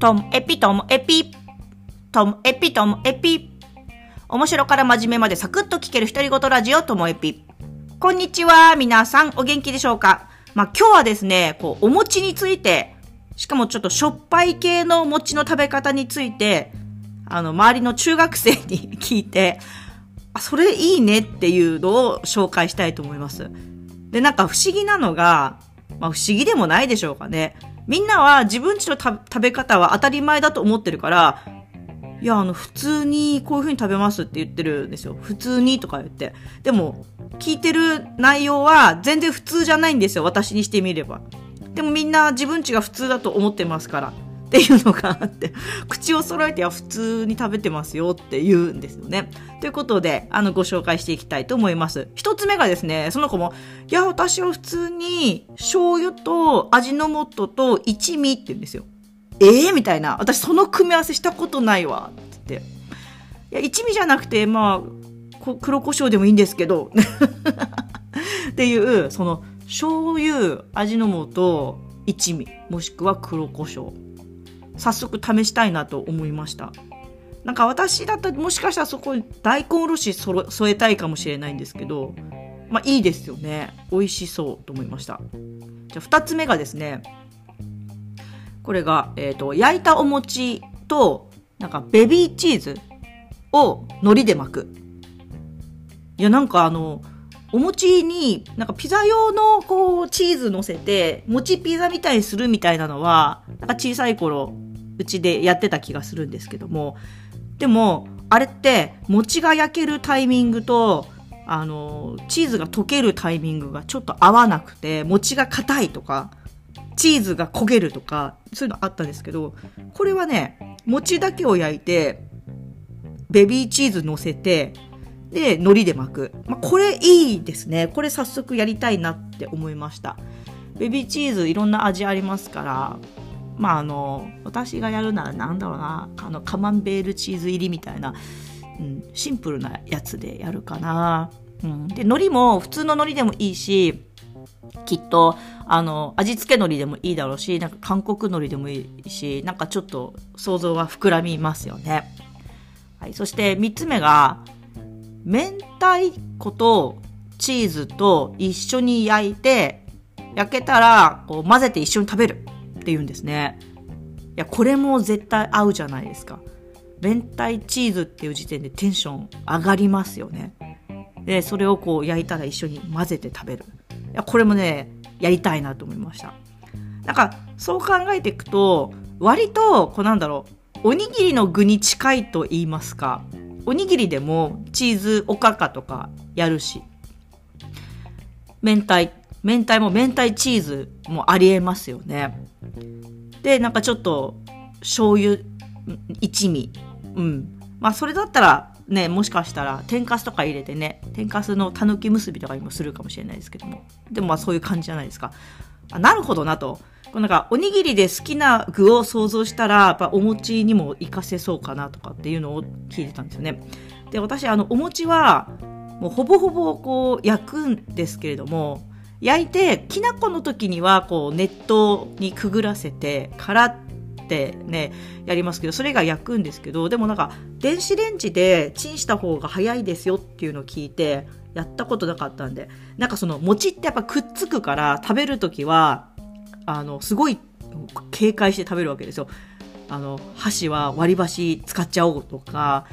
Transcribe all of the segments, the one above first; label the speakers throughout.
Speaker 1: トムエピトムエピ。トムエピトムエピ。面白から真面目までサクッと聞ける独り言ラジオトモエピ。こんにちは。皆さんお元気でしょうか？まあ、今日はですね、こう、お餅について、しかもちょっとしょっぱい系のお餅の食べ方について、あの、周りの中学生に聞いて、あ、それいいねっていうのを紹介したいと思います。で、なんか不思議なのが、まあ不思議でもないでしょうかね。みんなは自分ちの食べ方は当たり前だと思ってるから、いや、あの、普通にこういう風に食べますって言ってるんですよ。普通にとか言って。でも、聞いてる内容は全然普通じゃないんですよ。私にしてみれば。でもみんな自分ちが普通だと思ってますから。っていうのがあって、口を揃えては普通に食べてますよって言うんですよね。ということで、あの、ご紹介していきたいと思います。一つ目がですね、その子も、いや、私は普通に醤油と味の素と一味って言うんですよ。ええー、みたいな。私その組み合わせしたことないわ。って言って。いや、一味じゃなくて、まあ、黒胡椒でもいいんですけど。っていう、その、醤油、味の素、一味、もしくは黒胡椒。早速試したいなと思いました。なんか私だったらもしかしたらそこに大根おろし添えたいかもしれないんですけどまあいいですよね。美味しそうと思いました。じゃあ2つ目がですねこれが、えっ、ー、と焼いたお餅となんかベビーチーズを海苔で巻く。いやなんかあのお餅になんかピザ用のこうチーズ乗せて餅ピザみたいにするみたいなのはなんか小さい頃うちでやってた気がするんですけども。でもあれって餅が焼けるタイミングとあのチーズが溶けるタイミングがちょっと合わなくて餅が硬いとかチーズが焦げるとかそういうのあったんですけどこれはね餅だけを焼いてベビーチーズ乗せてで海苔で巻く、まあ、これいいですね。これ早速やりたいなって思いました。ベビーチーズいろんな味ありますからまああの私がやるならなんだろうなあのカマンベールチーズ入りみたいな、うん、シンプルなやつでやるかな、うん、で海苔も普通の海苔でもいいしきっとあの味付け海苔でもいいだろうしなんか韓国海苔でもいいしなんかちょっと想像が膨らみますよね、はい、そして3つ目が明太子とチーズと一緒に焼いて焼けたらこう混ぜて一緒に食べる。って言うんですね。いや、これも絶対合うじゃないですか。明太チーズっていう時点でテンション上がりますよね。で、それをこう焼いたら一緒に混ぜて食べる。いや、これもね、やりたいなと思いました。なんか、そう考えていくと、割と、こうなんだろう、おにぎりの具に近いと言いますか、おにぎりでもチーズおかかとかやるし、明太明太も明太チーズもありえますよね。で、なんかちょっと醤油一味。うん。まあそれだったらね、もしかしたら天かすとか入れてね、天かすのたぬき結びとかにもするかもしれないですけども。でもまあそういう感じじゃないですか。あなるほどなと。こうなんかおにぎりで好きな具を想像したら、やっぱお餅にも活かせそうかなとかっていうのを聞いてたんですよね。で、私あのお餅はもうほぼほぼこう焼くんですけれども、焼いてきな粉の時にはこう熱湯にくぐらせてからってねやりますけどそれが焼くんですけどでもなんか電子レンジでチンした方が早いですよっていうのを聞いてやったことなかったんでなんかその餅ってやっぱくっつくから食べる時はあのすごい警戒して食べるわけですよ。あの箸は割り箸使っちゃおうとか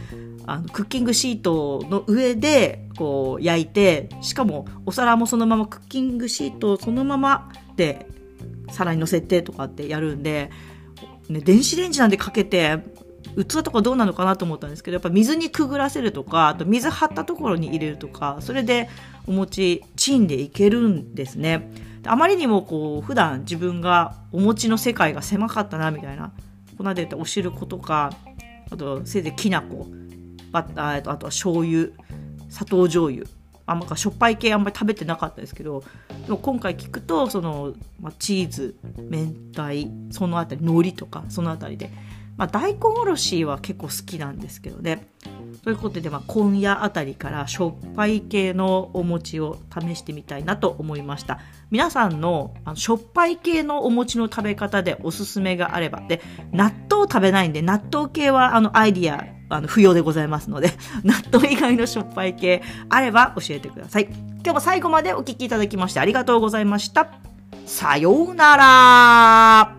Speaker 1: あのクッキングシートの上でこう焼いてしかもお皿もそのままクッキングシートをそのままで皿に乗せてとかってやるんで、ね、電子レンジなんでかけて器とかどうなのかなと思ったんですけどやっぱ水にくぐらせるとかあと水張ったところに入れるとかそれでお餅チンでいけるんですね。あまりにもこう普段自分がお餅の世界が狭かったなみたいなこの間言ったお汁粉とかあとせいぜいきな粉バターあとあとは醤油砂糖醤油。あんましょっぱい系あんまり食べてなかったですけどでも今回聞くとその、まあ、チーズ明太そのあたり海苔とかそのあたりで、まあ、大根おろしは結構好きなんですけどね。ということで、まあ、今夜あたりからしょっぱい系のお餅を試してみたいなと思いました。皆さんのあのしょっぱい系のお餅の食べ方でおすすめがあれば。で、納豆食べないんで、納豆系はあのアイディア、あの不要でございますので、納豆以外のしょっぱい系あれば教えてください。今日も最後までお聴きいただきましてありがとうございました。さようなら